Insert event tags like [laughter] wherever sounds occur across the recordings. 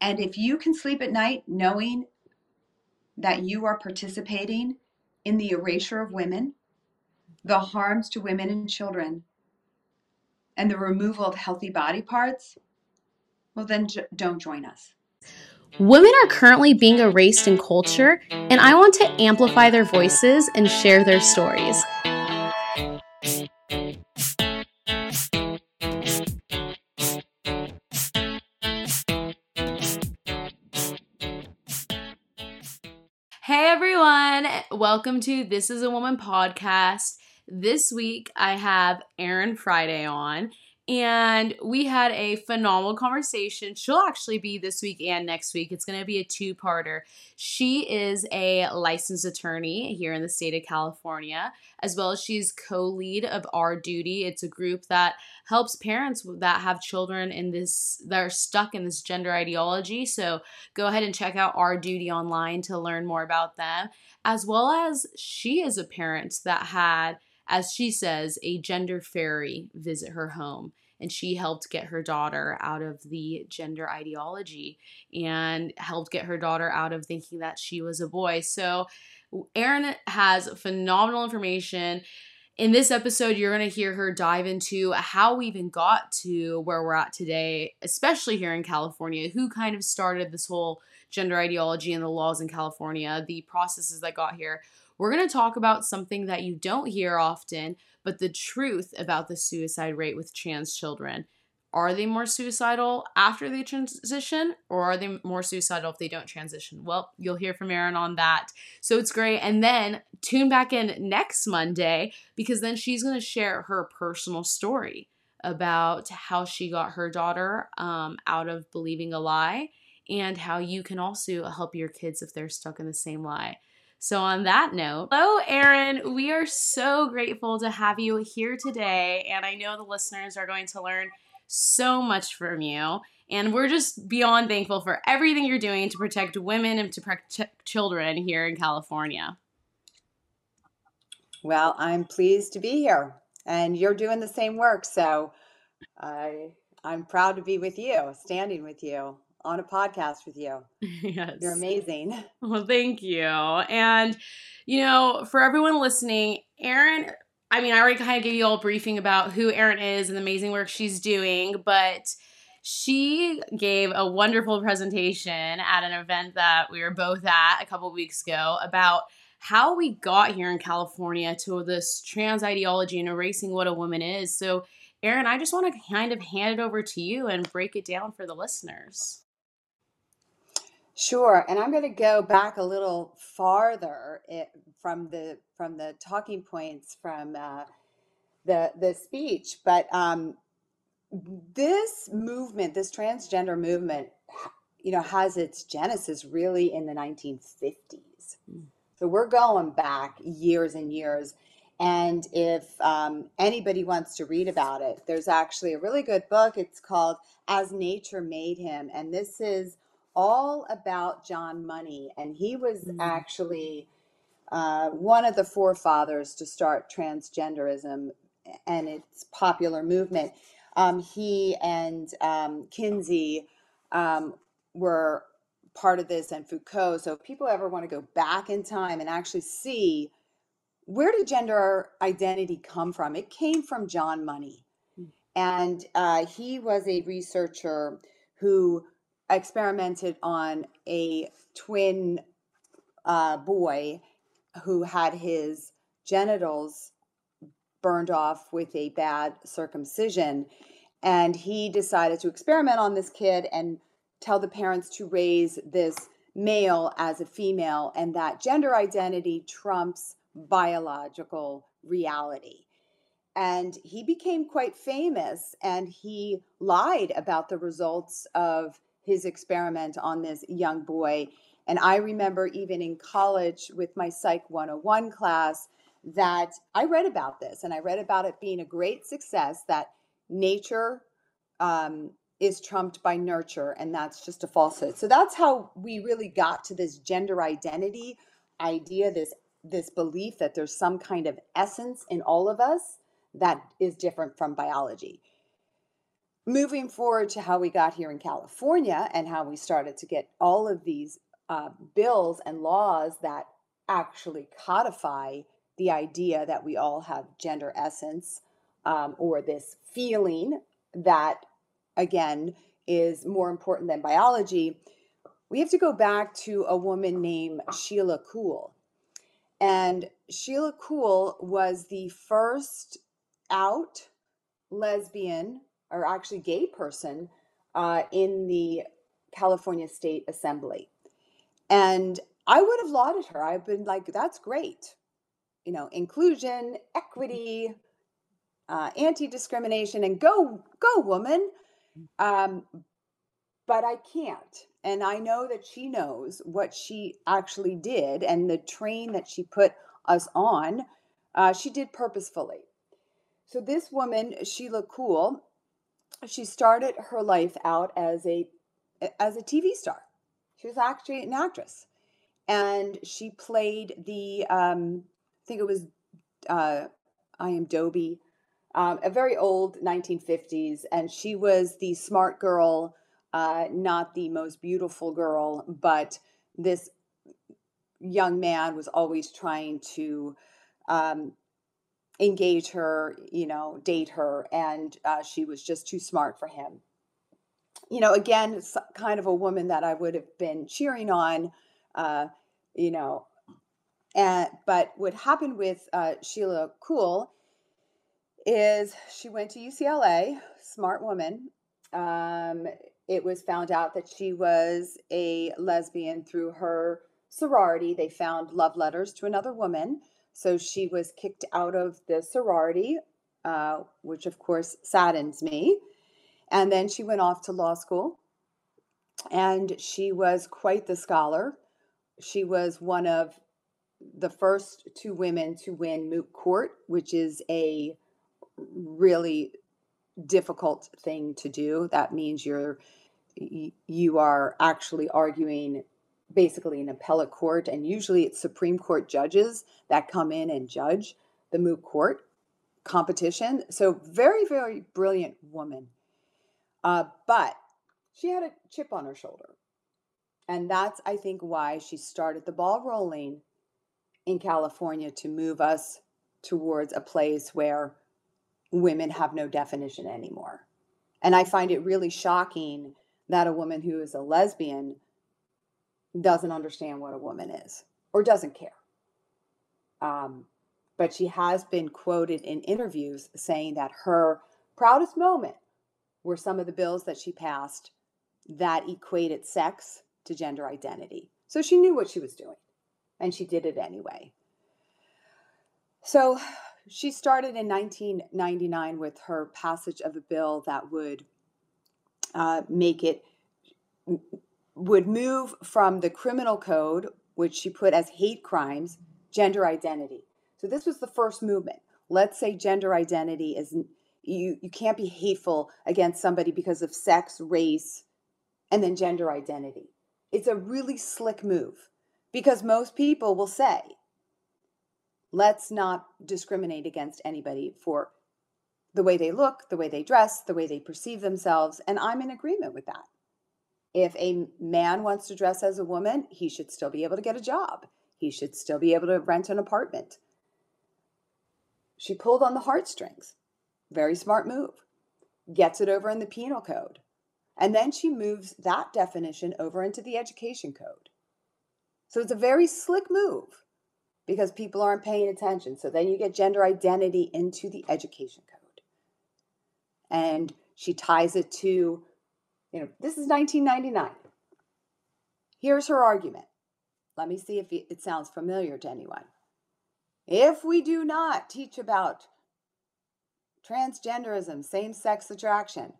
And if you can sleep at night knowing that you are participating in the erasure of women, the harms to women and children, and the removal of healthy body parts, well, then j- don't join us. Women are currently being erased in culture, and I want to amplify their voices and share their stories. Welcome to This is a Woman podcast. This week I have Erin Friday on, and we had a phenomenal conversation. She'll actually be this week and next week. It's going to be a two parter. She is a licensed attorney here in the state of California, as well as she's co lead of Our Duty. It's a group that helps parents that have children in this, that are stuck in this gender ideology. So go ahead and check out Our Duty online to learn more about them, as well as she is a parent that had as she says, a gender fairy visit her home. And she helped get her daughter out of the gender ideology and helped get her daughter out of thinking that she was a boy. So, Erin has phenomenal information. In this episode, you're going to hear her dive into how we even got to where we're at today, especially here in California, who kind of started this whole gender ideology and the laws in California, the processes that got here we're going to talk about something that you don't hear often, but the truth about the suicide rate with trans children. Are they more suicidal after they transition, or are they more suicidal if they don't transition? Well, you'll hear from Erin on that. So it's great. And then tune back in next Monday because then she's going to share her personal story about how she got her daughter um, out of believing a lie and how you can also help your kids if they're stuck in the same lie. So, on that note, hello, Erin. We are so grateful to have you here today. And I know the listeners are going to learn so much from you. And we're just beyond thankful for everything you're doing to protect women and to protect children here in California. Well, I'm pleased to be here. And you're doing the same work. So, I, I'm proud to be with you, standing with you on a podcast with you. [laughs] yes. You're amazing. [laughs] Well, thank you. And, you know, for everyone listening, Erin, I mean, I already kind of gave you all a briefing about who Erin is and the amazing work she's doing, but she gave a wonderful presentation at an event that we were both at a couple weeks ago about how we got here in California to this trans ideology and erasing what a woman is. So, Erin, I just want to kind of hand it over to you and break it down for the listeners. Sure, and I'm going to go back a little farther it, from the from the talking points from uh, the the speech, but um, this movement, this transgender movement, you know, has its genesis really in the 1950s. Mm. So we're going back years and years. And if um, anybody wants to read about it, there's actually a really good book. It's called As Nature Made Him, and this is all about John Money, and he was mm. actually uh, one of the forefathers to start transgenderism and its popular movement. Um, he and um, Kinsey um, were part of this, and Foucault. So, if people ever want to go back in time and actually see where did gender identity come from, it came from John Money, mm. and uh, he was a researcher who experimented on a twin uh, boy who had his genitals burned off with a bad circumcision. And he decided to experiment on this kid and tell the parents to raise this male as a female, and that gender identity trumps biological reality. And he became quite famous and he lied about the results of his experiment on this young boy. And I remember even in college with my Psych 101 class that I read about this and I read about it being a great success that nature um, is trumped by nurture and that's just a falsehood. So that's how we really got to this gender identity idea, this this belief that there's some kind of essence in all of us that is different from biology moving forward to how we got here in California and how we started to get all of these uh, bills and laws that actually codify the idea that we all have gender essence um, or this feeling that, again, is more important than biology, we have to go back to a woman named Sheila Kuehl. And Sheila Kuehl was the first out lesbian or actually gay person uh, in the California State Assembly. And I would have lauded her. I've been like, that's great. You know, inclusion, equity, uh, anti-discrimination, and go, go, woman. Um, but I can't. And I know that she knows what she actually did and the train that she put us on, uh, she did purposefully. So this woman, Sheila Kuehl, she started her life out as a as a TV star. She was actually an actress, and she played the um, I think it was uh, I am Dobie, um, a very old 1950s, and she was the smart girl, uh, not the most beautiful girl, but this young man was always trying to um, engage her, you know, date her, and uh, she was just too smart for him. You know, again, it's kind of a woman that I would have been cheering on, uh, you know. And but what happened with uh, Sheila Kuehl is she went to UCLA, smart woman. Um, it was found out that she was a lesbian through her sorority. They found love letters to another woman. So she was kicked out of the sorority, uh, which of course saddens me. And then she went off to law school and she was quite the scholar. She was one of the first two women to win moot court, which is a really difficult thing to do. That means you're you are actually arguing basically an appellate court, and usually it's Supreme Court judges that come in and judge the moot court competition. So, very, very brilliant woman. Uh, but she had a chip on her shoulder. And that's, I think, why she started the ball rolling in California to move us towards a place where women have no definition anymore. And I find it really shocking that a woman who is a lesbian doesn't understand what a woman is or doesn't care. Um, but she has been quoted in interviews saying that her proudest moment were some of the bills that she passed that equated sex to gender identity. So she knew what she was doing and she did it anyway. So she started in 1999 with her passage of a bill that would uh, make it would move from the criminal code, which she put as hate crimes, gender identity. So this was the first movement. Let's say gender identity is you you can't be hateful against somebody because of sex, race, and then gender identity. It's a really slick move because most people will say, let's not discriminate against anybody for the way they look, the way they dress, the way they perceive themselves, and I'm in agreement with that. If a man wants to dress as a woman, he should still be able to get a job. He should still be able to rent an apartment. She pulled on the heartstrings. Very smart move. Gets it over in the penal code. And then she moves that definition over into the education code. So it's a very slick move because people aren't paying attention. So then you get gender identity into the education code. And she ties it to you know, this is 1999. Here's her argument. Let me see if it sounds familiar to anyone. If we do not teach about transgenderism, same sex attraction,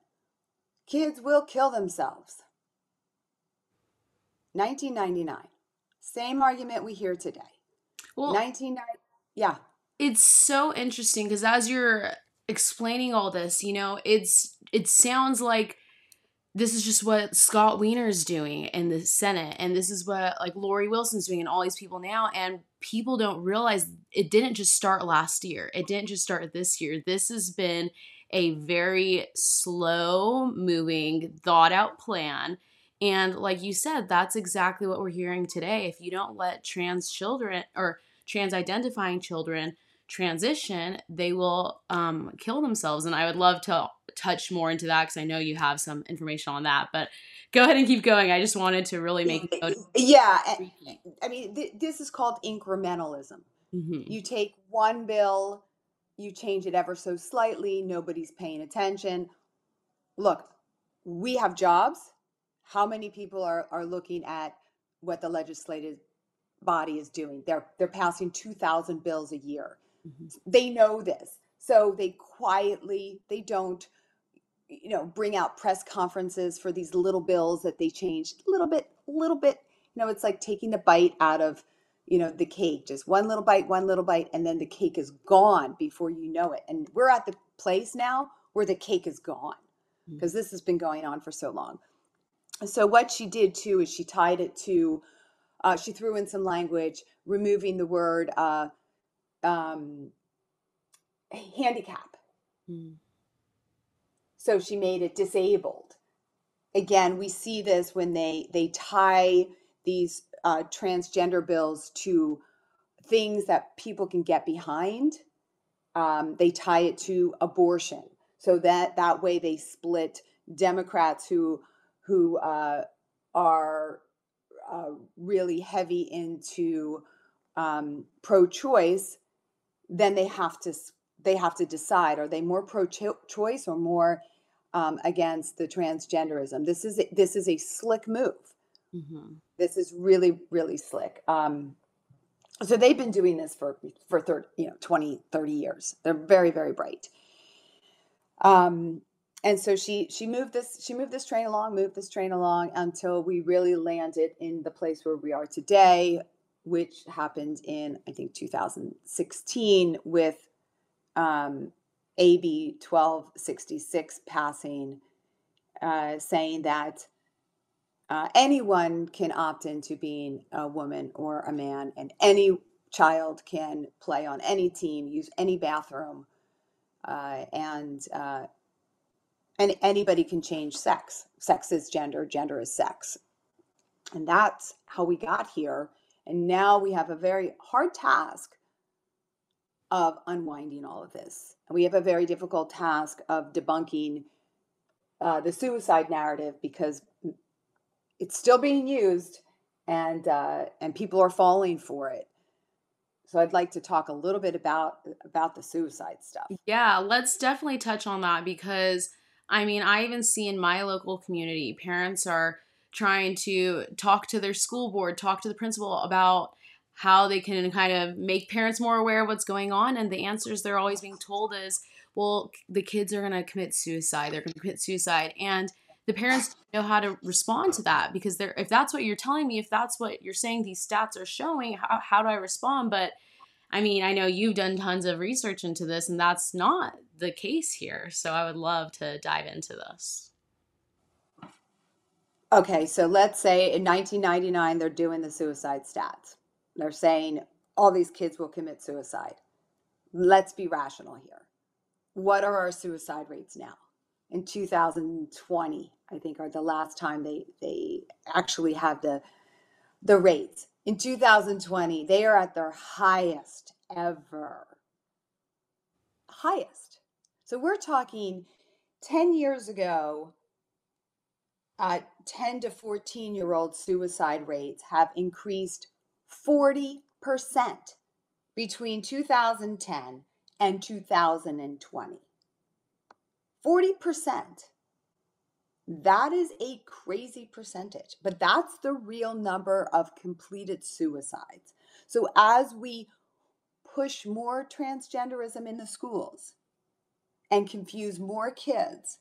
kids will kill themselves. 1999. Same argument we hear today. Well, 1990. Yeah. It's so interesting because as you're explaining all this, you know, it's it sounds like this is just what Scott Wiener is doing in the Senate, and this is what like Lori Wilson's doing, and all these people now. And people don't realize it didn't just start last year. It didn't just start this year. This has been a very slow moving, thought out plan. And like you said, that's exactly what we're hearing today. If you don't let trans children or trans identifying children transition, they will um, kill themselves. And I would love to touch more into that because I know you have some information on that. But go ahead and keep going. I just wanted to really make note. [laughs] Yeah, I mean, th- this is called incrementalism. Mm-hmm. You take one bill, you change it ever so slightly, nobody's paying attention. Look, we have jobs. How many people are, are looking at what the legislative body is doing? They're they're passing 2,000 bills a year. Mm-hmm. They know this. So they quietly, they don't you know, bring out press conferences for these little bills that they changed a little bit, little bit. You know, it's like taking the bite out of, you know, the cake, just one little bite, one little bite, and then the cake is gone before you know it. And we're at the place now where the cake is gone because this has been going on for so long. So what she did too is she tied it to, uh, she threw in some language, removing the word uh, um, handicap. Mm-hmm. So she made it disabled. Again, we see this when they they tie these uh, transgender bills to things that people can get behind. Um, they tie it to abortion, so that that way they split Democrats who who uh, are uh, really heavy into um, pro-choice. Then they have to they have to decide: are they more pro-choice or more um, against the transgenderism? This is a, this is a slick move. Mm-hmm. This is really really slick. Um, so they've been doing this for for 30, you know 20 30 years they're very very bright um and so she she moved this she moved this train along moved this train along until we really landed in the place where we are today which happened in i think 2016 with um ab 1266 passing uh, saying that uh, anyone can opt into being a woman or a man, and any child can play on any team, use any bathroom, uh, and uh, and anybody can change sex. Sex is gender, gender is sex, and that's how we got here. And now we have a very hard task of unwinding all of this. And we have a very difficult task of debunking uh, the suicide narrative because it's still being used and uh, and people are falling for it so i'd like to talk a little bit about about the suicide stuff Yeah, let's definitely touch on that because I mean, I even see in my local community, parents are trying to talk to their school board, talk to the principal about how they can kind of make parents more aware of what's going on. And the answers they're always being told is, well, the kids are going to commit suicide. They're going to commit suicide. And the parents don't know how to respond to that because they're, if that's what you're telling me, if that's what you're saying these stats are showing, how, how do I respond? But I mean, I know you've done tons of research into this, and that's not the case here. So I would love to dive into this. Okay so let's say in 1999 they're doing the suicide stats. They're saying all these kids will commit suicide. Let's be rational here. What are our suicide rates now? In 2020 i think are the last time they they actually have the the rates. In 2020 they are at their highest ever. Highest. So we're talking 10 years ago uh, 10 to 14 year old suicide rates have increased 40% between 2010 and 2020 40% that is a crazy percentage, but that's the real number of completed suicides. So, as we push more transgenderism in the schools and confuse more kids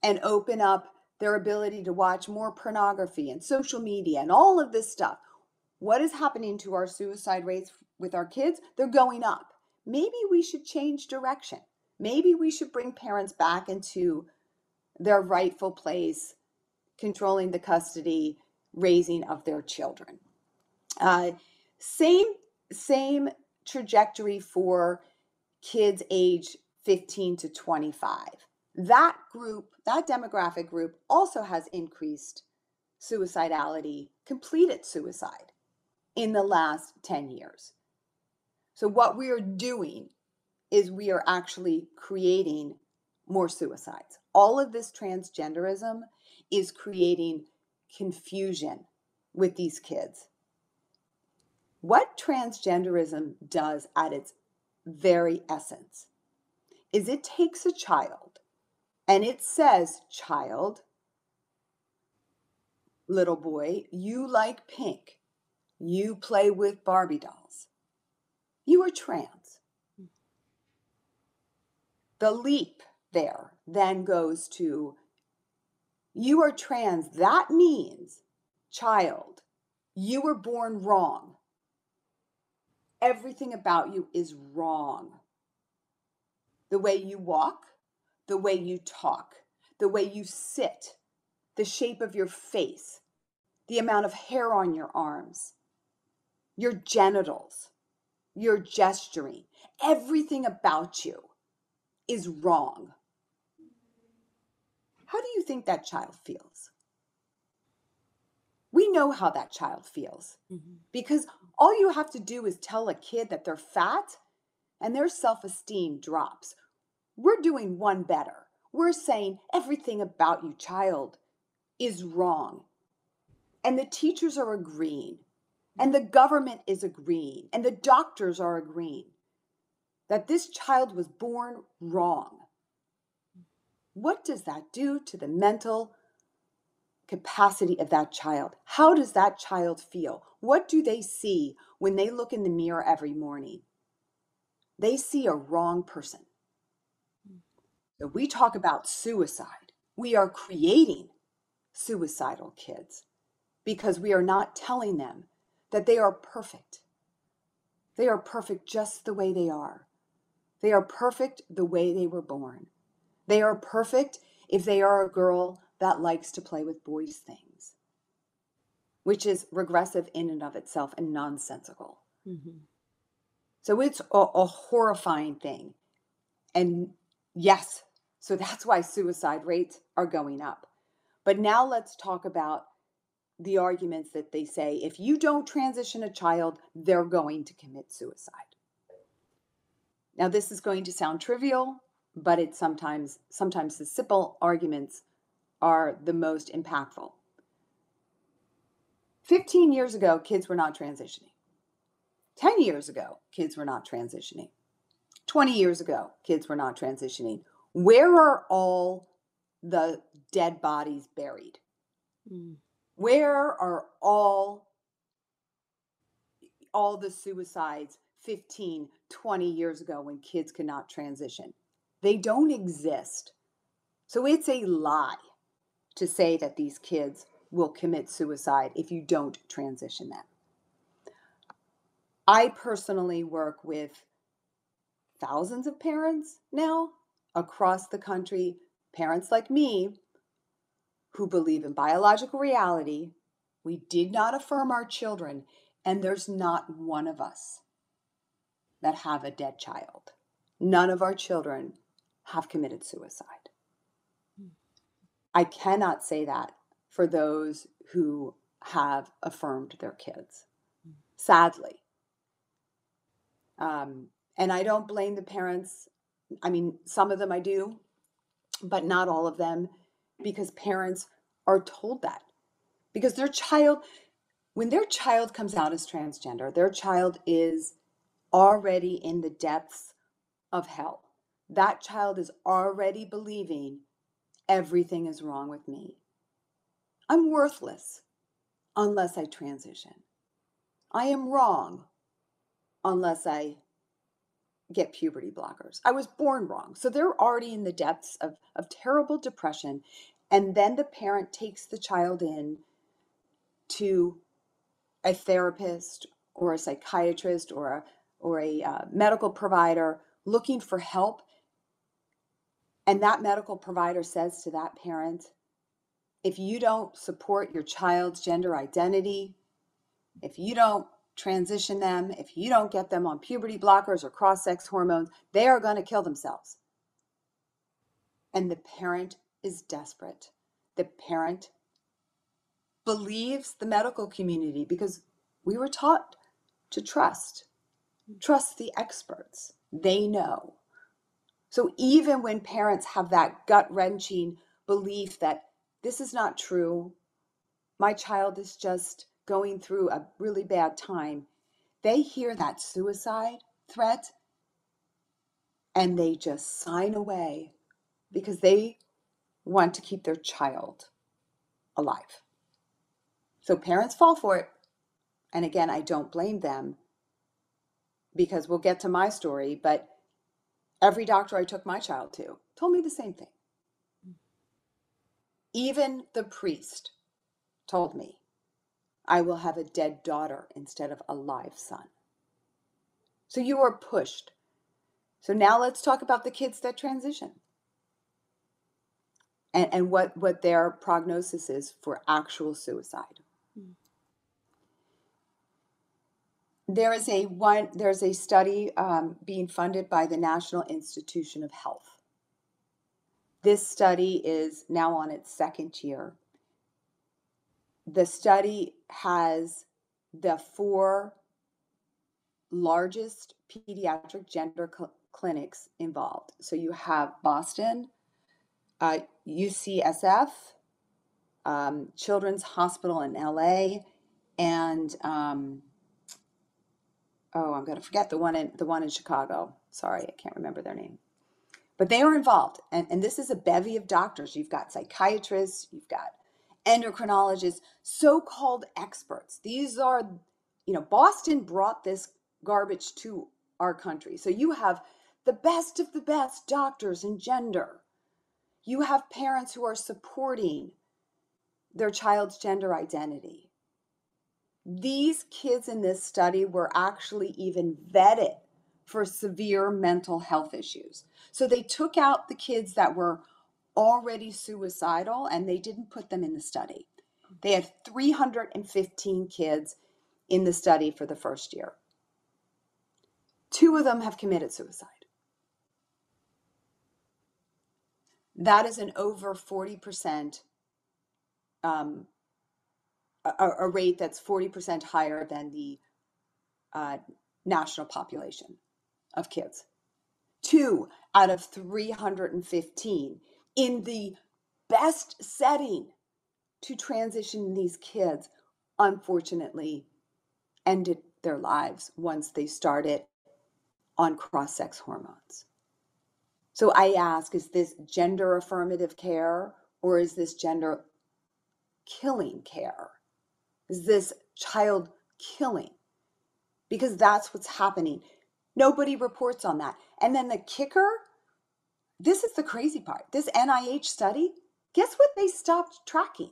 and open up their ability to watch more pornography and social media and all of this stuff, what is happening to our suicide rates with our kids? They're going up. Maybe we should change direction. Maybe we should bring parents back into their rightful place, controlling the custody, raising of their children. Uh, same same trajectory for kids age 15 to 25. That group, that demographic group also has increased suicidality, completed suicide in the last 10 years. So, what we are doing is we are actually creating more suicides. All of this transgenderism is creating confusion with these kids. What transgenderism does at its very essence is it takes a child and it says, Child, little boy, you like pink. You play with Barbie dolls. You are trans. The leap there then goes to you are trans. That means, child, you were born wrong. Everything about you is wrong. The way you walk, the way you talk, the way you sit, the shape of your face, the amount of hair on your arms, your genitals, your gesturing, everything about you is wrong. How do you think that child feels? We know how that child feels Mm-hmm. because all you have to do is tell a kid that they're fat and their self esteem drops. We're doing one better. We're saying everything about you, child, is wrong. And the teachers are agreeing, and the government is agreeing, and the doctors are agreeing that this child was born wrong. What does that do to the mental capacity of that child? How does that child feel? What do they see when they look in the mirror every morning? They see a wrong person. So we talk about suicide. We are creating suicidal kids because we are not telling them that they are perfect. They are perfect just the way they are. They are perfect the way they were born. They are perfect if they are a girl that likes to play with boys' things, which is regressive in and of itself and nonsensical. Mm-hmm. So it's a, a horrifying thing. And yes, so that's why suicide rates are going up. But now let's talk about the arguments that they say if you don't transition a child, they're going to commit suicide. Now, this is going to sound trivial, but it's sometimes sometimes the simple arguments are the most impactful. 15 years ago, kids were not transitioning. 10 years ago, kids were not transitioning. 20 years ago, kids were not transitioning. Where are all the dead bodies buried? Mm. Where are all all the suicides 15, 20 years ago when kids could not transition? They don't exist. So it's a lie to say that these kids will commit suicide if you don't transition them. I personally work with thousands of parents now across the country, parents like me who believe in biological reality. We did not affirm our children, and there's not one of us that have a dead child. None of our children have committed suicide. I cannot say that for those who have affirmed their kids, sadly. Um, and I don't blame the parents. I mean, some of them I do, but not all of them, because parents are told that. Because their child, when their child comes out as transgender, their child is already in the depths of hell. That child is already believing everything is wrong with me. I'm worthless unless I transition. I am wrong unless I get puberty blockers. I was born wrong. So they're already in the depths of, of terrible depression. And then the parent takes the child in to a therapist or a psychiatrist or a, or a uh, medical provider looking for help. And that medical provider says to that parent, if you don't support your child's gender identity, if you don't transition them, if you don't get them on puberty blockers or cross sex hormones, they are going to kill themselves. and the parent is desperate. The parent believes the medical community because we were taught to trust, trust the experts. They know. So even when parents have that gut wrenching belief that this is not true, my child is just going through a really bad time, they hear that suicide threat and they just sign away because they want to keep their child alive. So parents fall for it. And again, I don't blame them because we'll get to my story, but every doctor I took my child to told me the same thing. Mm. Even the priest told me, I will have a dead daughter instead of a live son. So you are pushed. So now let's talk about the kids that transition and, and what, what their prognosis is for actual suicide. Mm. There is a one. There's a study um, being funded by the National Institution of Health. This study is now on its second year. The study has the four largest pediatric gender cl- clinics involved. So you have Boston, uh, UCSF, um, Children's Hospital in LA, and um, oh, I'm going to forget the one in the one in Chicago. Sorry, I can't remember their name. But they are involved, and, and this is a bevy of doctors. You've got psychiatrists, you've got endocrinologists, so-called experts. These are, you know, Boston brought this garbage to our country. So you have the best of the best doctors in gender. You have parents who are supporting their child's gender identity. These kids in this study were actually even vetted for severe mental health issues. So they took out the kids that were already suicidal and they didn't put them in the study. They had 315 kids in the study for the first year. Two of them have committed suicide. That is an over 40% um, a, a, rate that's 40% higher than the uh, national population of kids. Two out of 315 in the best setting to transition these kids, unfortunately, ended their lives once they started on cross sex hormones. So I ask is this gender affirmative care or is this gender killing care? Is this child killing? Because that's what's happening. Nobody reports on that. And then the kicker this is the crazy part. This NIH study, guess what they stopped tracking?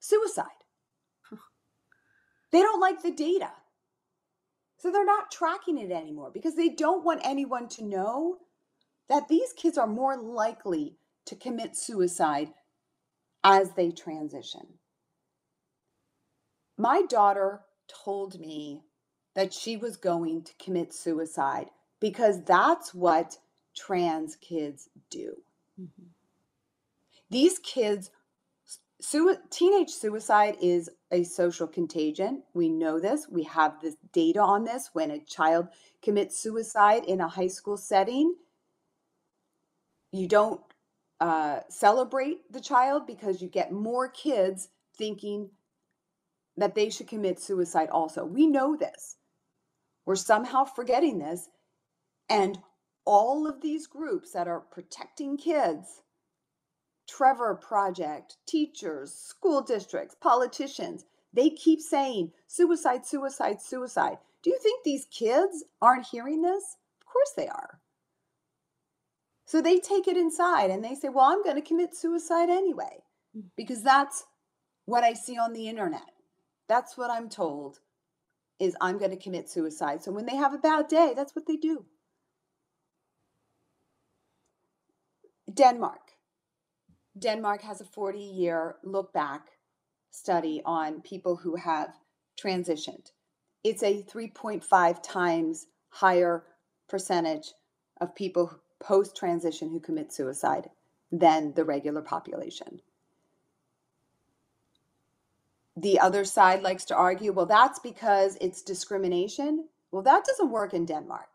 Suicide. [laughs] they don't like the data. So they're not tracking it anymore because they don't want anyone to know that these kids are more likely to commit suicide as they transition. My daughter told me that she was going to commit suicide because that's what trans kids do. Mm-hmm. These kids, su- teenage suicide is a social contagion. We know this. We have this data on this. When a child commits suicide in a high school setting, you don't uh, celebrate the child because you get more kids thinking that they should commit suicide also. We know this. We're somehow forgetting this. And all of these groups that are protecting kids Trevor Project, teachers, school districts, politicians they keep saying suicide, suicide, suicide. Do you think these kids aren't hearing this? Of course they are. So they take it inside and they say, Well, I'm going to commit suicide anyway, mm. because that's what I see on the internet. That's what I'm told is I'm going to commit suicide. So when they have a bad day, that's what they do. Denmark. Denmark has a 40 year look back study on people who have transitioned. It's a 3.5 times higher percentage of people post transition who commit suicide than the regular population. The other side likes to argue, well, that's because it's discrimination. Well, that doesn't work in Denmark.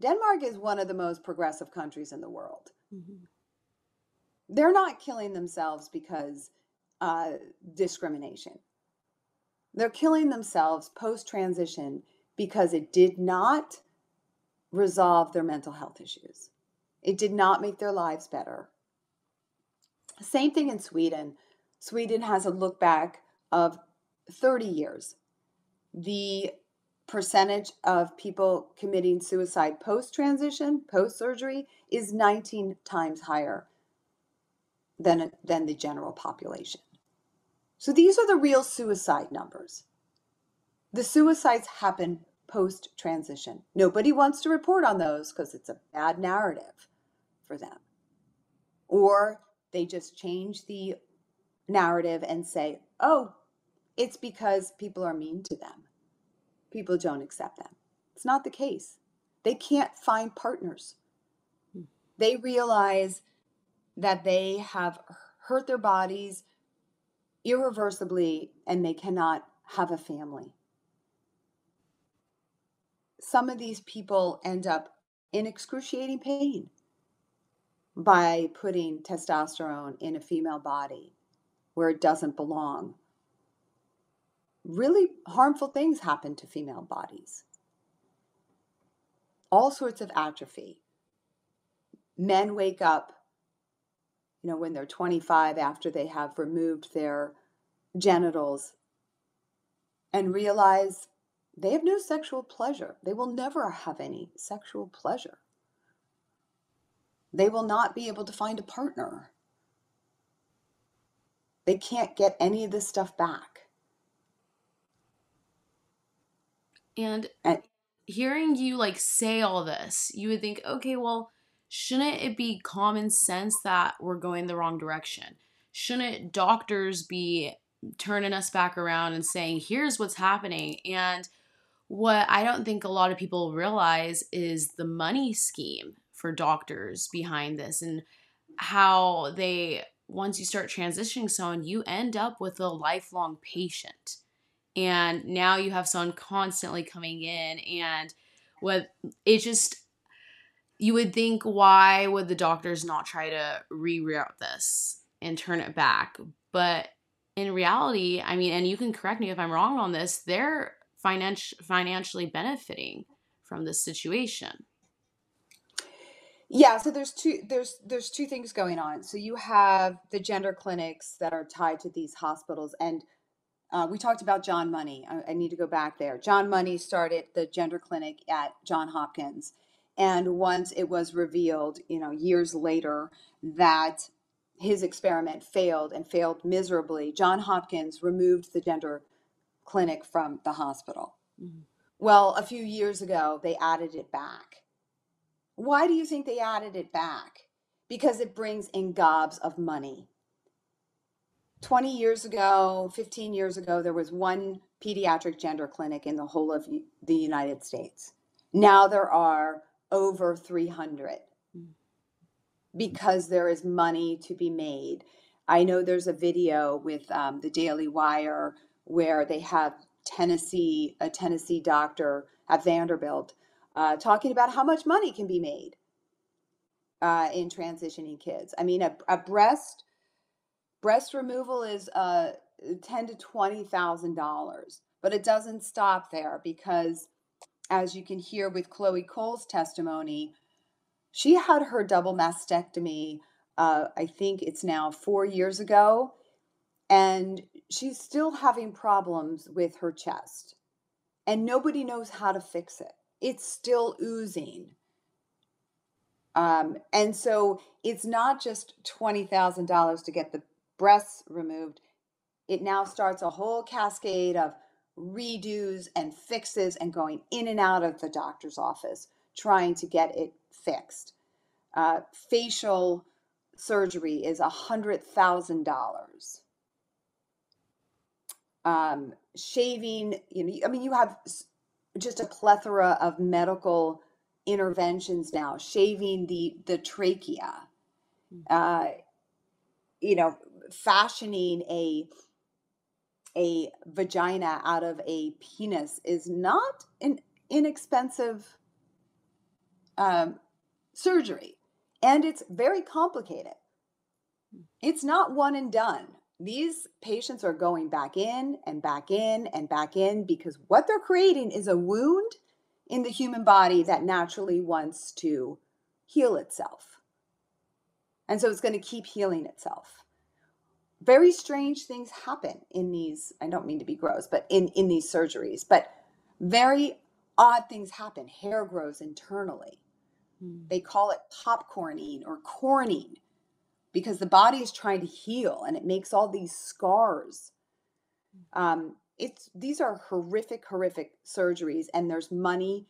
Denmark is one of the most progressive countries in the world. Mhm. They're not killing themselves because uh, discrimination. They're killing themselves post transition because it did not resolve their mental health issues. It did not make their lives better. Same thing in Sweden. Sweden has a look back of 30 years. The percentage of people committing suicide post transition, post surgery, is 19 times higher than, than the general population. So these are the real suicide numbers. The suicides happen post transition. Nobody wants to report on those because it's a bad narrative for them. Or they just change the narrative and say, oh, it's because people are mean to them. People don't accept them. It's not the case. They can't find partners. Hmm. They realize that they have hurt their bodies irreversibly and they cannot have a family. Some of these people end up in excruciating pain by putting testosterone in a female body where it doesn't belong. Really harmful things happen to female bodies. All sorts of atrophy. Men wake up you know, when they're 25 after they have removed their genitals and realize they have no sexual pleasure. They will never have any sexual pleasure. They will not be able to find a partner. They can't get any of this stuff back. And And hearing you like say all this, you would think, okay, well, shouldn't it be common sense that we're going the wrong direction? Shouldn't doctors be turning us back around and saying, here's what's happening? And what I don't think a lot of people realize is the money scheme for doctors behind this and how they, once you start transitioning someone, you end up with a lifelong patient. And now you have someone constantly coming in and what it just you would think why would the doctors not try to reroute this and turn it back but in reality i mean and you can correct me if i'm wrong on this they're financial financially benefiting from this situation yeah, so there's two there's there's two things going on. So you have the gender clinics that are tied to these hospitals, and uh, we talked about John Money. I, I need to go back there. John Money started the gender clinic at John Hopkins, and once it was revealed, you know, years later that his experiment failed and failed miserably, John Hopkins removed the gender clinic from the hospital. Mhm. Well, a few years ago, they added it back. Why do you think they added it back? Because it brings in gobs of money. 20 years ago, 15 years ago, there was one pediatric gender clinic in the whole of the United States. Now there are over 300 Mm. because there is money to be made. I know there's a video with um, the Daily Wire where they have Tennessee, a Tennessee doctor at Vanderbilt, uh, talking about how much money can be made uh, in transitioning kids. I mean, a, a breast breast removal is uh, ten to twenty thousand dollars, but it doesn't stop there because, as you can hear with Chloe Cole's testimony, she had her double mastectomy. Uh, I think it's now four years ago, and she's still having problems with her chest, and nobody knows how to fix it. It's still oozing. Um, and so it's not just $20,000 to get the breasts removed. It now starts a whole cascade of redos and fixes and going in and out of the doctor's office trying to get it fixed. Uh, facial surgery is a $100,000. Um, shaving, you know, I mean, you have just a plethora of medical interventions now, shaving the the trachea, uh, you know, fashioning a a vagina out of a penis is not an inexpensive um, surgery, and it's very complicated. It's not one and done. These patients are going back in and back in and back in because what they're creating is a wound in the human body that naturally wants to heal itself. And so it's going to keep healing itself. Very strange things happen in these, I don't mean to be gross, but in, in these surgeries, but very odd things happen. Hair grows internally. Mm. They call it popcorning or corning because the body is trying to heal and it makes all these scars. Um, it's these are horrific, horrific surgeries, and there's money,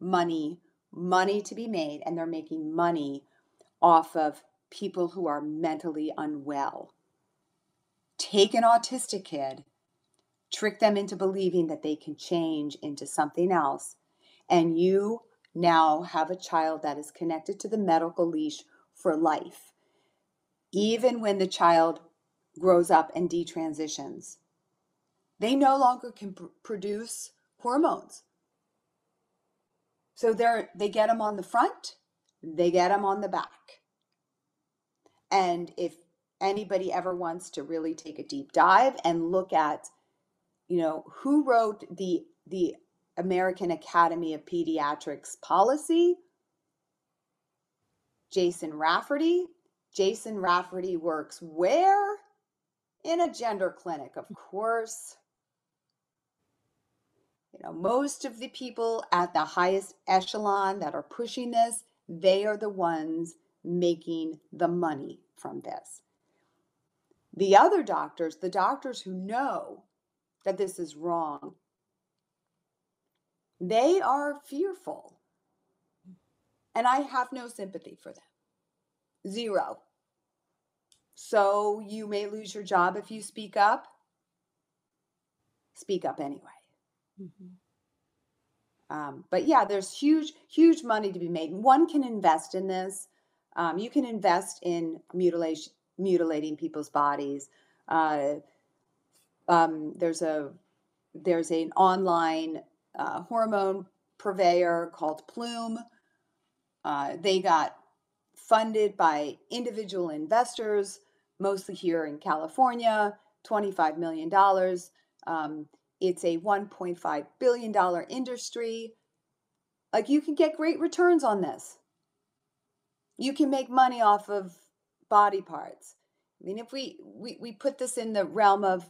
money, money to be made, and they're making money off of people who are mentally unwell. Take an autistic kid, trick them into believing that they can change into something else, and you now have a child that is connected to the medical leash for life even when the child grows up and detransitions. They no longer can pr- produce hormones. So they're they get them on the front, they get them on the back. And if anybody ever wants to really take a deep dive and look at you know who wrote the the American Academy of Pediatrics policy, Jason Rafferty, Jason Rafferty works where? In a gender clinic, of course. You know, most of the people at the highest echelon that are pushing this, they are the ones making the money from this. The other doctors, the doctors who know that this is wrong, they are fearful. And I have no sympathy for them. Zero. So you may lose your job if you speak up. Speak up anyway. Mhm. Um, but yeah, there's huge, huge money to be made. One can invest in this. Um, you can invest in mutilation, mutilating people's bodies. Uh, um, there's a there's an online uh, hormone purveyor called Plume. Uh, they got funded by individual investors, mostly here in California, $25 million. Um, it's a $1.5 billion industry. Like you can get great returns on this. You can make money off of body parts. I mean, if we, we, we put this in the realm of,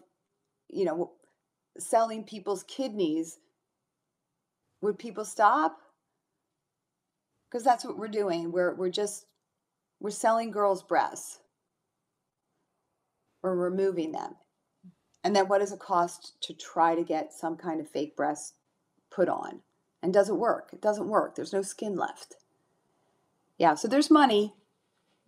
you know, selling people's kidneys, would people stop? Because that's what we're doing. We're, we're just, we're selling girls' breasts. We're removing them. And then what does it cost to try to get some kind of fake breast put on? And does it work? It doesn't work. There's no skin left. Yeah, so there's money.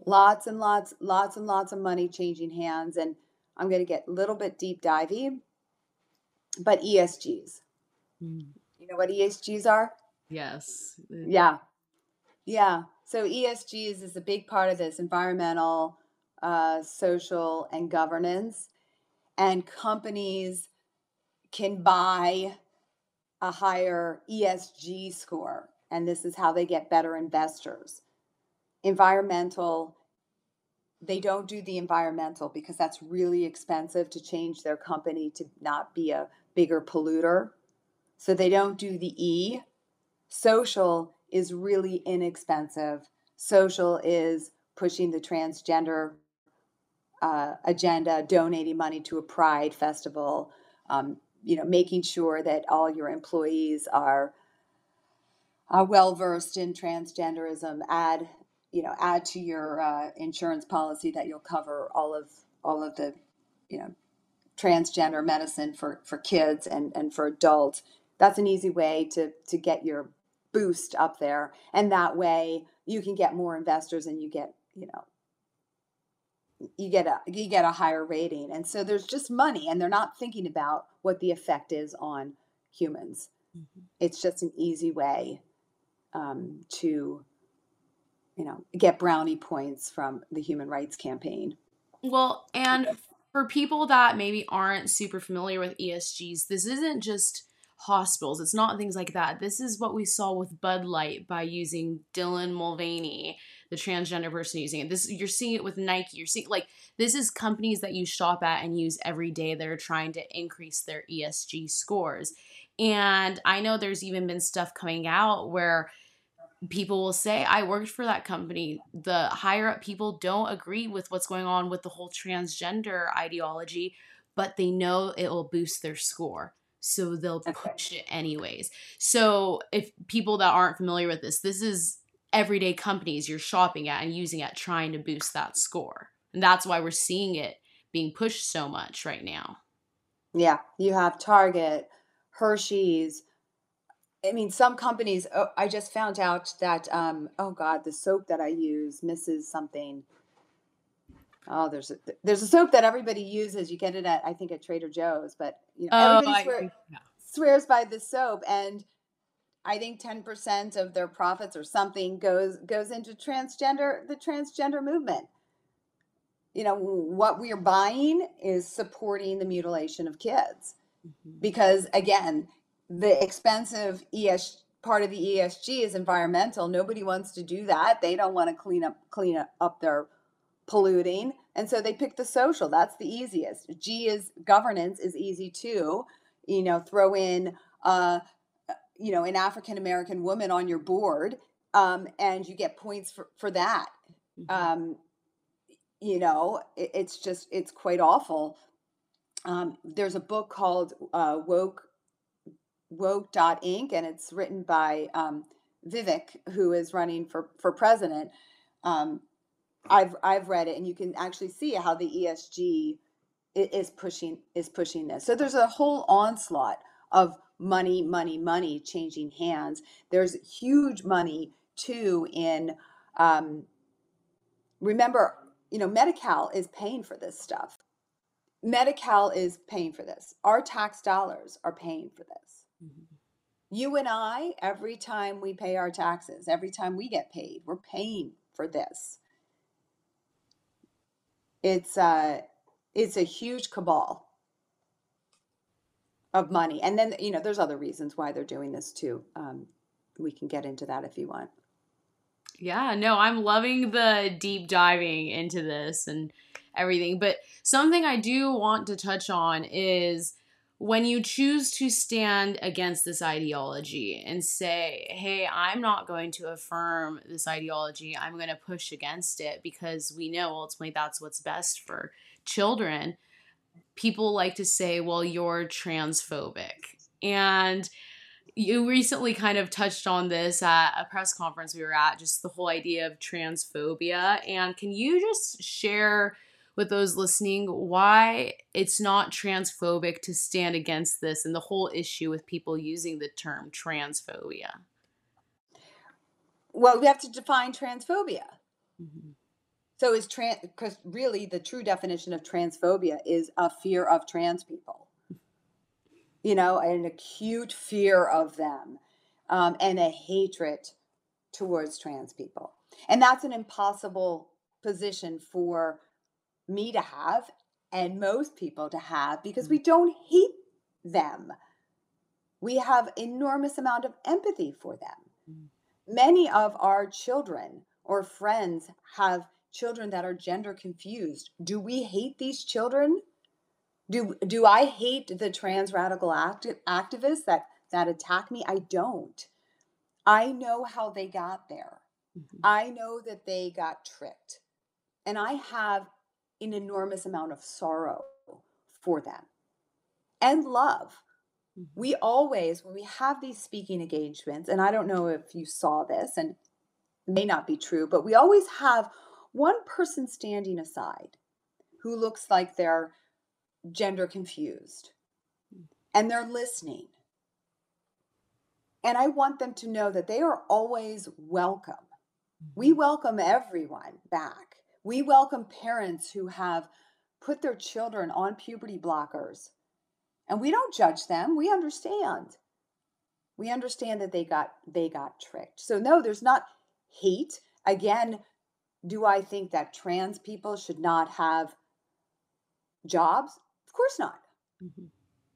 Lots and lots, lots and lots of money changing hands. And I'm going to get a little bit deep divey. But ESGs. Mm. You know what ESGs are? Yes. Yeah. Yeah. So ESGs is a big part of this environmental, uh, social, and governance. And companies can buy a higher ESG score. And this is how they get better investors. Environmental, they don't do the environmental because that's really expensive to change their company to not be a bigger polluter. So they don't do the E. Social is really inexpensive. Social is pushing the transgender uh, agenda, donating money to a pride festival, um, you know, making sure that all your employees are uh, well versed in transgenderism. Add, you know, add to your uh, insurance policy that you'll cover all of all of the, you know, transgender medicine for for kids and and for adults. That's an easy way to to get your boost up there, and that way you can get more investors and you get you know you get a you get a higher rating and so there's just money and they're not thinking about what the effect is on humans Mhm. it's just an easy way um, to, you know, get brownie points from the Human Rights Campaign. Well, and for people that maybe aren't super familiar with ESGs, this isn't just hospitals. It's not things like that. This is what we saw with Bud Light by using Dylan Mulvaney, the transgender person using it. This you're seeing it with Nike. You're seeing like this is companies that you shop at and use every day that are trying to increase their ESG scores. And I know there's even been stuff coming out where people will say, I worked for that company. The higher up people don't agree with what's going on with the whole transgender ideology, but they know it will boost their score. So they'll push it anyways. So if people that aren't familiar with this, this is everyday companies you're shopping at and using at trying to boost that score. And that's why we're seeing it being pushed so much right now. Yeah, you have Target, Hershey's. I mean, some companies. Oh, I just found out that. Um, oh God, the soap that I use, misses Something. Oh, there's a there's a soap that everybody uses. You get it at I think at Trader Joe's, but you know Oh, everybody I, swear, yeah. swears by this soap, and I think ten percent of their profits or something goes goes into transgender the transgender movement. You know what we are buying is supporting the mutilation of kids Mhm. because again the expensive es part of the esg is environmental. Nobody wants to do that. They don't want to clean up clean up their polluting. And so they pick the social. That's the easiest. G is governance is easy too. You know throw in uh you know an african american woman on your board um, and you get points for, for that. Mhm. um, you know it, it's just it's quite awful. Um, there's a book called uh, woke woke.inc and it's written by um, vivek who is running for, for president. Um, I've, I've read it and you can actually see how the esg is pushing is pushing this. So there's a whole onslaught of money money money changing hands. There's huge money too in um, remember you know Medi-Cal is paying for this stuff. Medi-Cal is paying for this. Our tax dollars are paying for this You and I, every time we pay our taxes, every time we get paid, we're paying for this. It's a, it's a huge cabal of money. And then, you know, there's other reasons why they're doing this too. Um, we can get into that if you want. Yeah, no, I'm loving the deep diving into this and everything. But something I do want to touch on is when you choose to stand against this ideology and say, hey, I'm not going to affirm this ideology, I'm going to push against it because we know ultimately that's what's best for children. People like to say, well, you're transphobic. And you recently kind of touched on this at a press conference we were at, just the whole idea of transphobia. And can you just share with those listening why it's not transphobic to stand against this and the whole issue with people using the term transphobia? Well, we have to define transphobia. Mhm. So is trans because really the true definition of transphobia is a fear of trans people. You know, an acute fear of them, um, and a hatred towards trans people. And that's an impossible position for me to have and most people to have because we don't hate them. We have enormous amount of empathy for them. Mm. Many of our children or friends have children that are gender confused. Do we hate these children? Do do I hate the trans radical acti- activists that that attack me? I don't. I know how they got there. Mhm. I know that they got tricked. And I have an enormous amount of sorrow for them and love. Mhm. We always, when we have these speaking engagements, and I don't know if you saw this, and may not be true, but we always have one person standing aside who looks like they're gender confused and they're listening. And I want them to know that they are always welcome. We welcome everyone back. We welcome parents who have put their children on puberty blockers. And we don't judge them, we understand. We understand that they got they got tricked. So no, there's not hate. Again, do I think that trans people should not have jobs? Of course not. Mhm.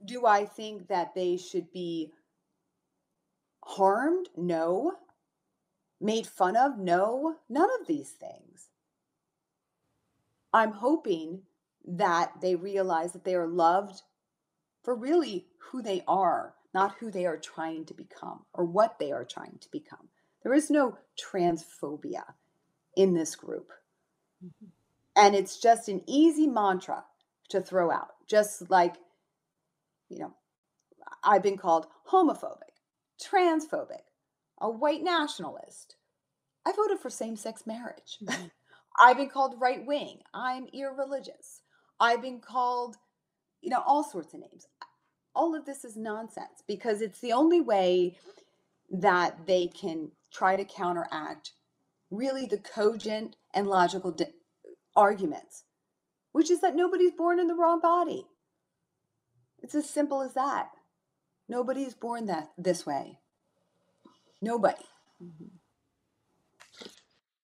Do I think that they should be harmed? No. Made fun of? No. None of these things. I'm hoping that they realize that they are loved for really who they are, not who they are trying to become or what they are trying to become. There is no transphobia in this group. Mhm. And it's just an easy mantra to throw out, just like, you know, I've been called homophobic, transphobic, a white nationalist. I voted for same sex marriage. Mhm. I've been called right wing. I'm irreligious. I've been called, you know, all sorts of names. All of this is nonsense because it's the only way that they can try to counteract really the cogent and logical di- arguments, which is that nobody's born in the wrong body. It's as simple as that. Nobody's born that this way. Nobody. Mhm.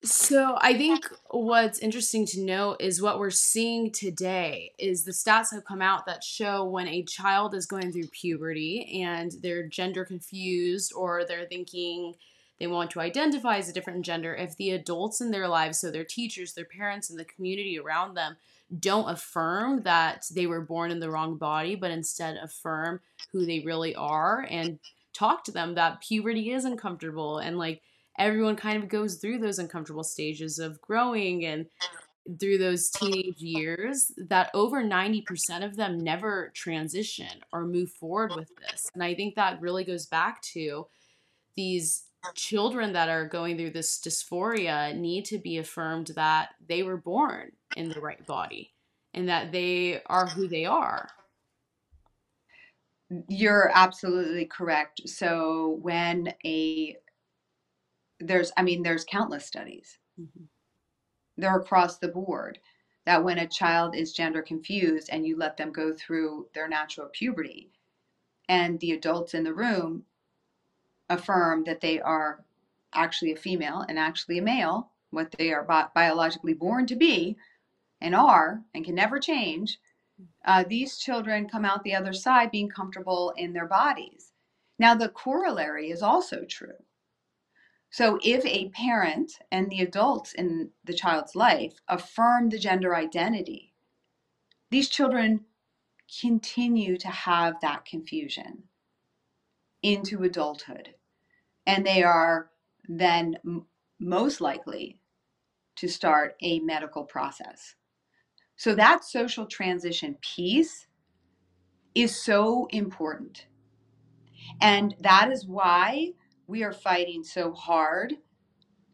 So I think what's interesting to note is what we're seeing today is the stats have come out that show when a child is going through puberty and they're gender confused or they're thinking they want to identify as a different gender, if the adults in their lives, so their teachers, their parents, and the community around them, don't affirm that they were born in the wrong body, but instead affirm who they really are and talk to them that puberty is uncomfortable and like everyone kind of goes through those uncomfortable stages of growing and through those teenage years that over 90% of them never transition or move forward with this. And I think that really goes back to these children that are going through this dysphoria need to be affirmed that they were born in the right body and that they are who they are. You're absolutely correct. So when a there's I mean there's countless studies. Mhm. They're across the board that when a child is gender confused and you let them go through their natural puberty and the adults in the room affirm that they are actually a female and actually a male, what they are bi- biologically born to be and are and can never change, uh, these children come out the other side being comfortable in their bodies. Now, the corollary is also true. So, if a parent and the adults in the child's life affirm the gender identity, these children continue to have that confusion into adulthood. And they are then m- most likely to start a medical process. So, that social transition piece is so important. And that is why we are fighting so hard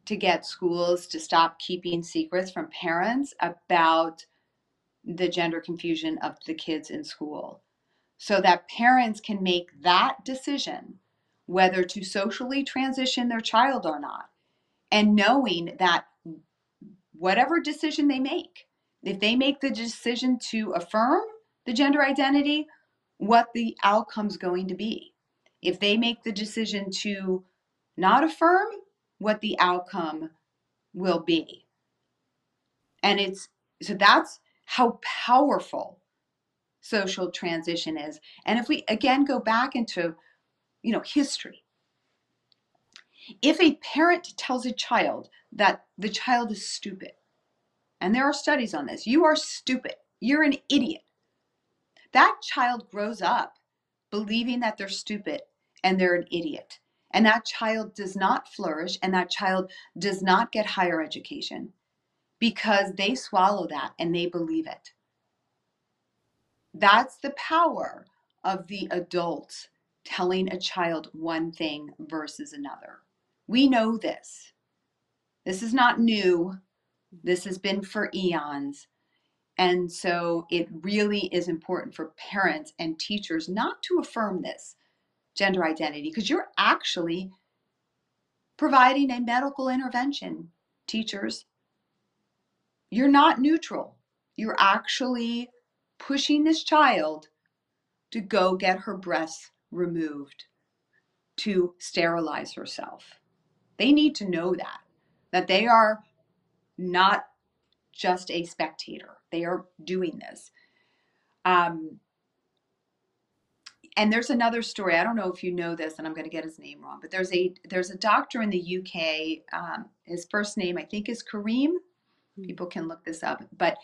to get schools to stop keeping secrets from parents about the gender confusion of the kids in school. So that parents can make that decision whether to socially transition their child or not. And knowing that whatever decision they make if they make the decision to affirm the gender identity what the outcome's going to be if they make the decision to not affirm what the outcome will be. And it's so that's how powerful social transition is. And if we again go back into you know history. If a parent tells a child that the child is stupid and there are studies on this you are stupid you're an idiot that child grows up believing that they're stupid and they're an idiot and that child does not flourish and that child does not get higher education because they swallow that and they believe it that's the power of the adult telling a child one thing versus another. We know this. This is not new. This has been for eons. And so it really is important for parents and teachers not to affirm this gender identity because you're actually providing a medical intervention, teachers. You're not neutral. You're actually pushing this child to go get her breasts removed. to sterilize herself. They need to know that, that they are not just a spectator. They are doing this. Um, and there's another story. I don't know if you know this, and I'm going to get his name wrong, but there's a there's a doctor in the UK. Um, his first name I think is Kareem. People can look this up, but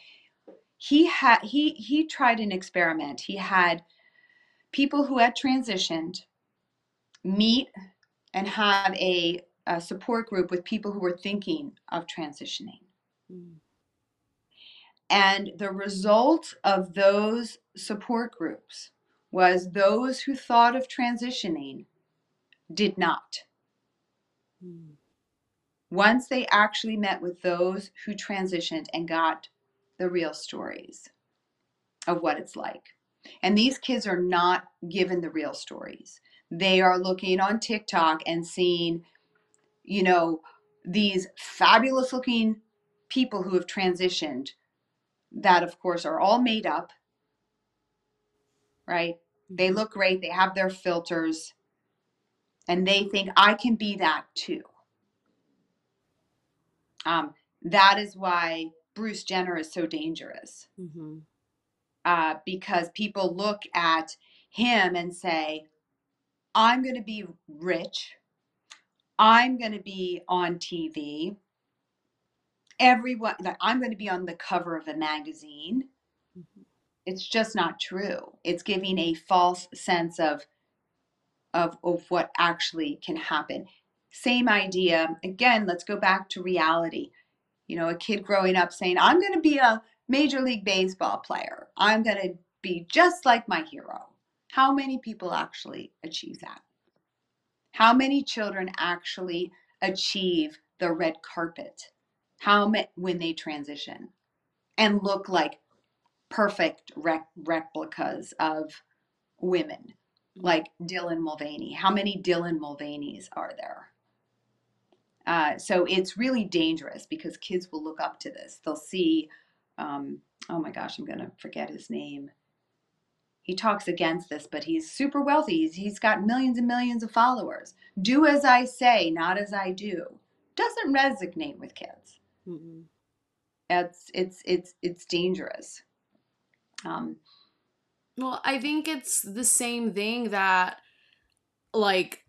he had he he tried an experiment. He had people who had transitioned meet and have a, a support group with people who were thinking of transitioning. Mm. And the result of those support groups was those who thought of transitioning did not. Once they actually met with those who transitioned and got the real stories of what it's like. And these kids are not given the real stories. They are looking on TikTok and seeing, you know, these fabulous looking people who have transitioned that, of course, are all made up, right? They Mm-hmm. look great, they have their filters, and they think, I can be that too. Um, that is why Bruce Jenner is so dangerous Mm-hmm. uh, because people look at him and say, I'm going to be rich. I'm going to be on TV. Everyone, like, I'm going to be on the cover of a magazine. It's just not true. It's giving a false sense of, of, of what actually can happen. Same idea. Again, let's go back to reality. You know, a kid growing up saying, I'm going to be a Major League Baseball player. I'm going to be just like my hero. How many people actually achieve that? How many children actually achieve the red carpet? How many when they transition and look like perfect rec- replicas of women like Dylan Mulvaney? How many Dylan Mulvaneys are there? Uh, so it's really dangerous because kids will look up to this. They'll see, um, oh my gosh, I'm going to forget his name. He talks against this, but he's super wealthy. He's, he's got millions and millions of followers. Do as I say, not as I do. Doesn't resonate with kids. Mm-mm. It's it's it's it's dangerous. Um, Well, I think it's the same thing that, like,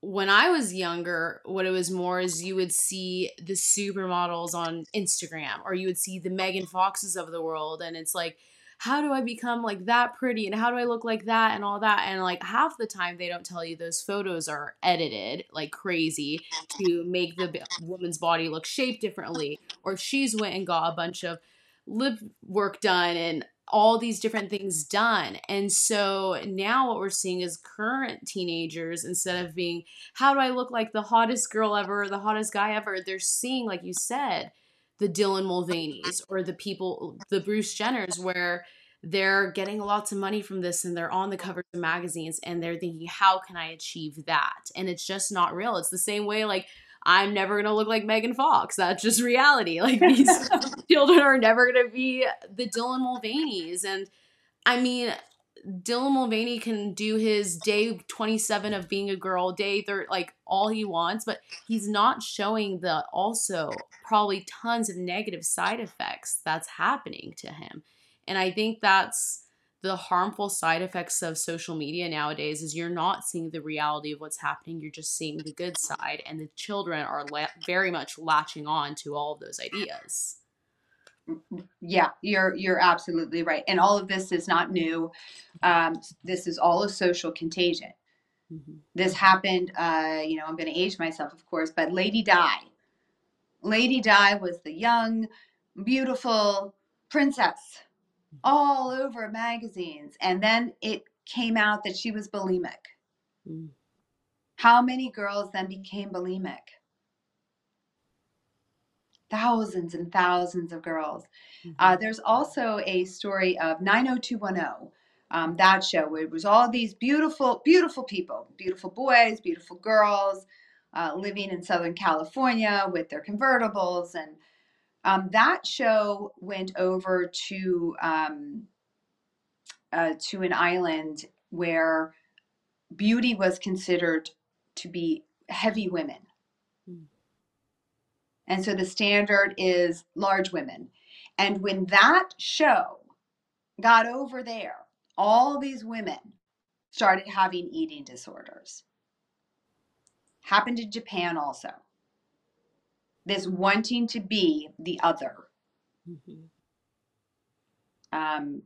when I was younger, what it was more is you would see the supermodels on Instagram or you would see the Megan Foxes of the world. And it's like, how do I become like that pretty and how do I look like that and all that? And like half the time, they don't tell you those photos are edited like crazy to make the woman's body look shaped differently. Or she's went and got a bunch of lip work done and all these different things done. And so now what we're seeing is current teenagers, instead of being, how do I look like the hottest girl ever, the hottest guy ever, they're seeing, like you said, the Dylan Mulvaneys or the people, the Bruce Jenners, where they're getting lots of money from this and they're on the covers of magazines and they're thinking, how can I achieve that? And it's just not real. It's the same way, like, I'm never gonna look like Megan Fox. That's just reality. [laughs] Like these [laughs] children are never gonna be the Dylan Mulvaneys. And I mean, Dylan Mulvaney can do his day 27 of being a girl, day third, like all he wants, but he's not showing the also probably tons of negative side effects that's happening to him. And I think that's the harmful side effects of social media nowadays is you're not seeing the reality of what's happening you're just seeing the good side and the children are la- very much latching on to all of those ideas yeah, you're you're absolutely right. And all of this is not new. Um, this is all a social contagion. mm-hmm. This happened. Uh, you know, I'm going to age myself, of course, but Lady Di. Lady Di was the young, beautiful princess all over magazines, and then it came out that she was bulimic. Mm. How many girls then became bulimic? Thousands and thousands of girls. Uh, there's also a story of 90210, um, that show where it was all these beautiful, beautiful people, beautiful boys, beautiful girls uh, living in Southern California with their convertibles. And um, that show went over to um, uh, to an island where beauty was considered to be heavy women. Mm. And so the standard is large women. And when that show got over there, all these women started having eating disorders. Happened in Japan also. This wanting to be the other. Mhm. Um,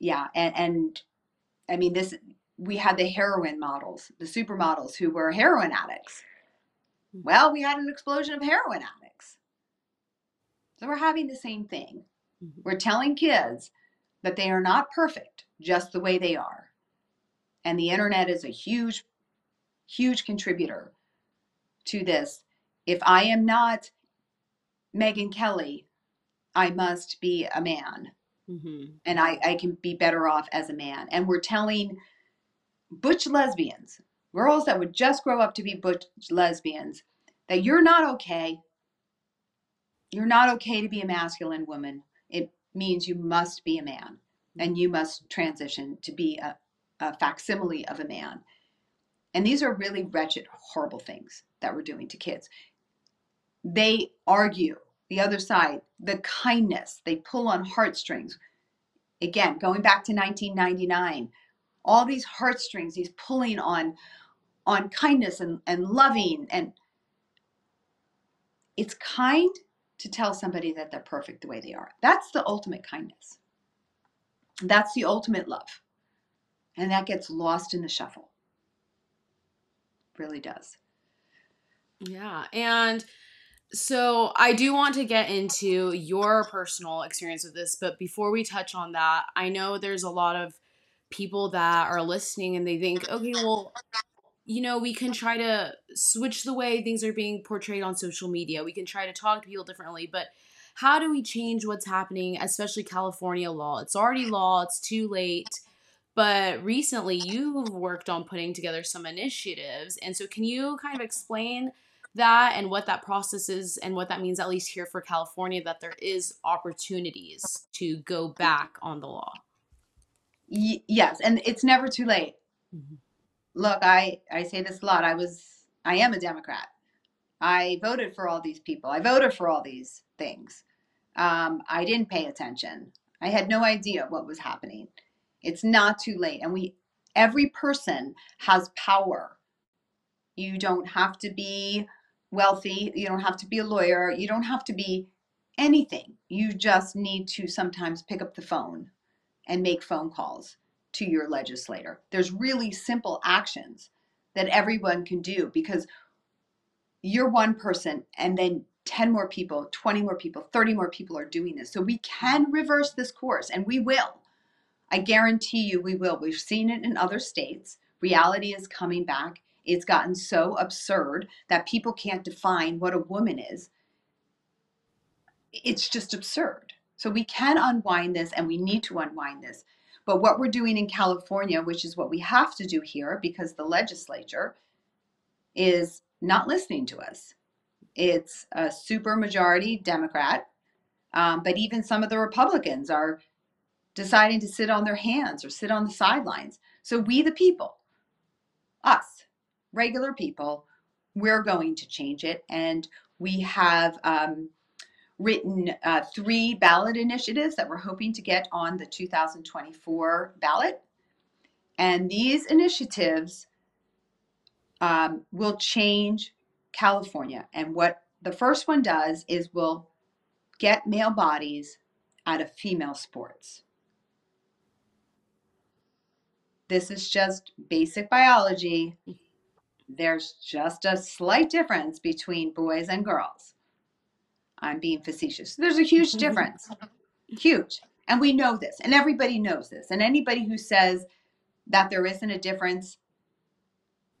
yeah, and, and I mean, this we had the heroin models, the supermodels who were heroin addicts. Mhm. Well, we had an explosion of heroin addicts. So we're having the same thing. Mhm. We're telling kids that they are not perfect just the way they are. And the internet is a huge, huge contributor to this. If I am not Megyn Kelly, I must be a man Mhm. and I, I can be better off as a man. And we're telling butch lesbians, girls that would just grow up to be butch lesbians, that you're not okay. You're not okay to be a masculine woman. It means you must be a man and you must transition to be a, a facsimile of a man. And these are really wretched, horrible things that we're doing to kids. They argue the other side, the kindness, they pull on heartstrings. Again, going back to 1999, all these heartstrings, these pulling on on kindness and, and loving and it's kind to tell somebody that they're perfect the way they are. That's the ultimate kindness. That's the ultimate love. And that gets lost in the shuffle. Really does. Yeah. And so I do want to get into your personal experience with this, but before we touch on that, I know there's a lot of people that are listening and they think, okay, well, you know, we can try to switch the way things are being portrayed on social media. We can try to talk to people differently, but how do we change what's happening, especially California law? It's already law, it's too late. But recently, you've worked on putting together some initiatives. And so, can you kind of explain that and what that process is and what that means, at least here for California, that there is opportunities to go back on the law? Y- yes, and it's never too late. Mhm. Look, I, I say this a lot. I was I am a Democrat. I voted for all these people. I voted for all these things. Um, I didn't pay attention. I had no idea what was happening. It's not too late, and we every person has power. You don't have to be wealthy. You don't have to be a lawyer. You don't have to be anything. You just need to sometimes pick up the phone and make phone calls to your legislator. There's really simple actions that everyone can do because you're one person and then 10 more people, 20 more people, 30 more people are doing this. So we can reverse this course and we will. I guarantee you we will. We've seen it in other states. Reality is coming back. It's gotten so absurd that people can't define what a woman is. It's just absurd. So we can unwind this and we need to unwind this. But what we're doing in California, which is what we have to do here because the legislature is not listening to us. It's a super majority Democrat, um, but even some of the Republicans are deciding to sit on their hands or sit on the sidelines. So we, the people, us, regular people, we're going to change it. And we have um, written uh, three ballot initiatives that we're hoping to get on the 2024 ballot. And these initiatives um, will change California. And what the first one does is will get male bodies out of female sports. This is just basic biology. There's just a slight difference between boys and girls. I'm being facetious. There's a huge [laughs] difference. huge. And we know this, and everybody knows this. And anybody who says that there isn't a difference,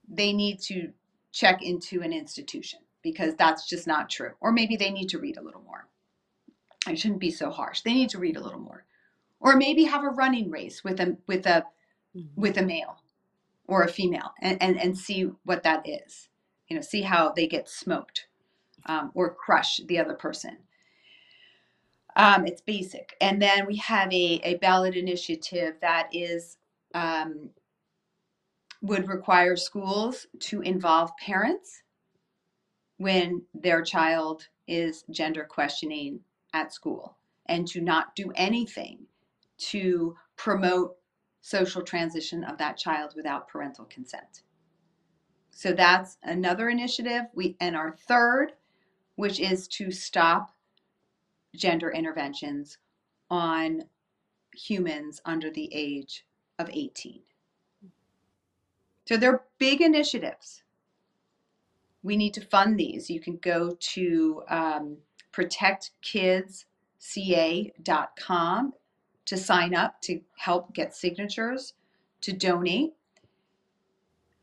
they need to check into an institution because that's just not true. Or maybe they need to read a little more. I shouldn't be so harsh. They need to read a little more. Or maybe have a running race with a with a mm-hmm. with a male or a female and, and, and see what that is. You know, see how they get smoked um, or crush the other person. Um, it's basic. And then we have a, a ballot initiative that is um, would require schools to involve parents when their child is gender questioning at school and to not do anything to promote social transition of that child without parental consent. So that's another initiative. We and our third, which is to stop gender interventions on humans under the age of 18. So they're big initiatives. We need to fund these. You can go to um, protectkidsca.com to sign up to help get signatures to donate.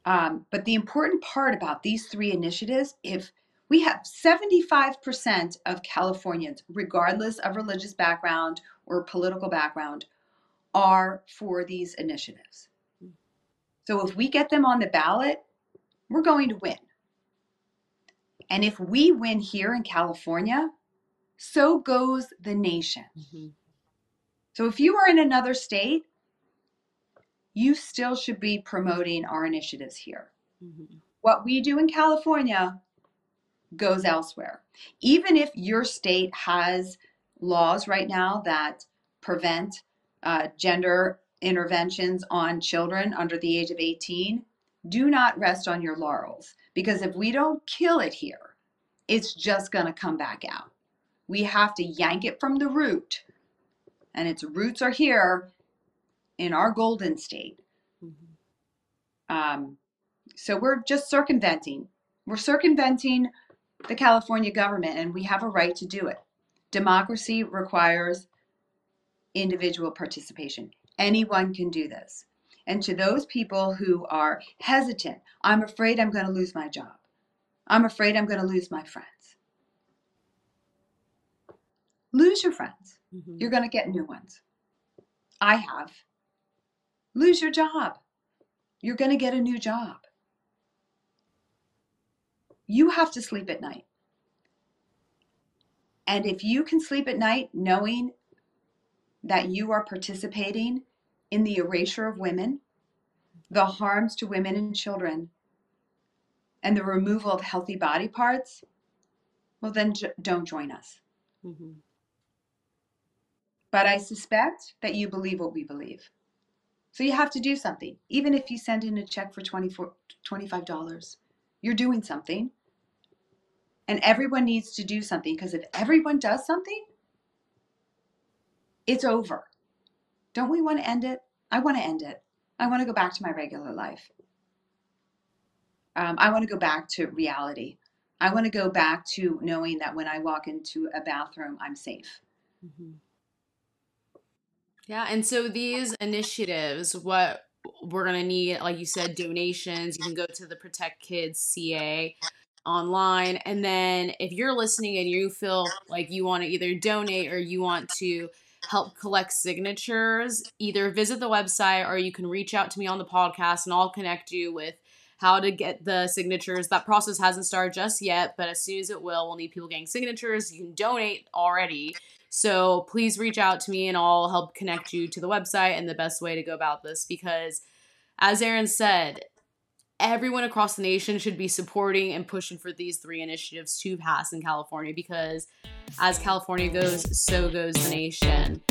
Um, but the important part about these three initiatives, if we have 75% of Californians, regardless of religious background or political background, are for these initiatives. So if we get them on the ballot, we're going to win. And if we win here in California, so goes the nation. Mm-hmm. So if you are in another state, you still should be promoting our initiatives here. Mm-hmm. What we do in California goes elsewhere. Even if your state has laws right now that prevent uh, gender interventions on children under the age of 18, do not rest on your laurels because if we don't kill it here, it's just going to come back out. We have to yank it from the root, and its roots are here in our golden state. Mm-hmm. Um, so we're just circumventing. We're circumventing the California government, and we have a right to do it. Democracy requires individual participation. Anyone can do this. And to those people who are hesitant, I'm afraid I'm going to lose my job. I'm afraid I'm going to lose my friends. Lose your friends. Mm-hmm. You're going to get new ones. I have. Lose your job. You're going to get a new job. You have to sleep at night. And if you can sleep at night knowing that you are participating in the erasure of women, the harms to women and children, and the removal of healthy body parts, well, then j- don't join us. Mm-hmm. But I suspect that you believe what we believe. So you have to do something. Even if you send in a check for 24, $25, you're doing something. And everyone needs to do something because if everyone does something, it's over. Don't we want to end it? I want to end it. I want to go back to my regular life. Um, I want to go back to reality. I want to go back to knowing that when I walk into a bathroom, I'm safe. Mm-hmm. Yeah, and so these initiatives, what we're gonna need, like you said, donations. You can go to the Protect Kids CA online, and then if you're listening and you feel like you want to either donate or you want to help collect signatures, either visit the website or you can reach out to me on the podcast, and I'll connect you with how to get the signatures. That process hasn't started just yet, but as soon as it will, we'll need people getting signatures. You can donate already. So please reach out to me and I'll help connect you to the website and the best way to go about this because, as Erin said, everyone across the nation should be supporting and pushing for these three initiatives to pass in California because as California goes, so goes the nation.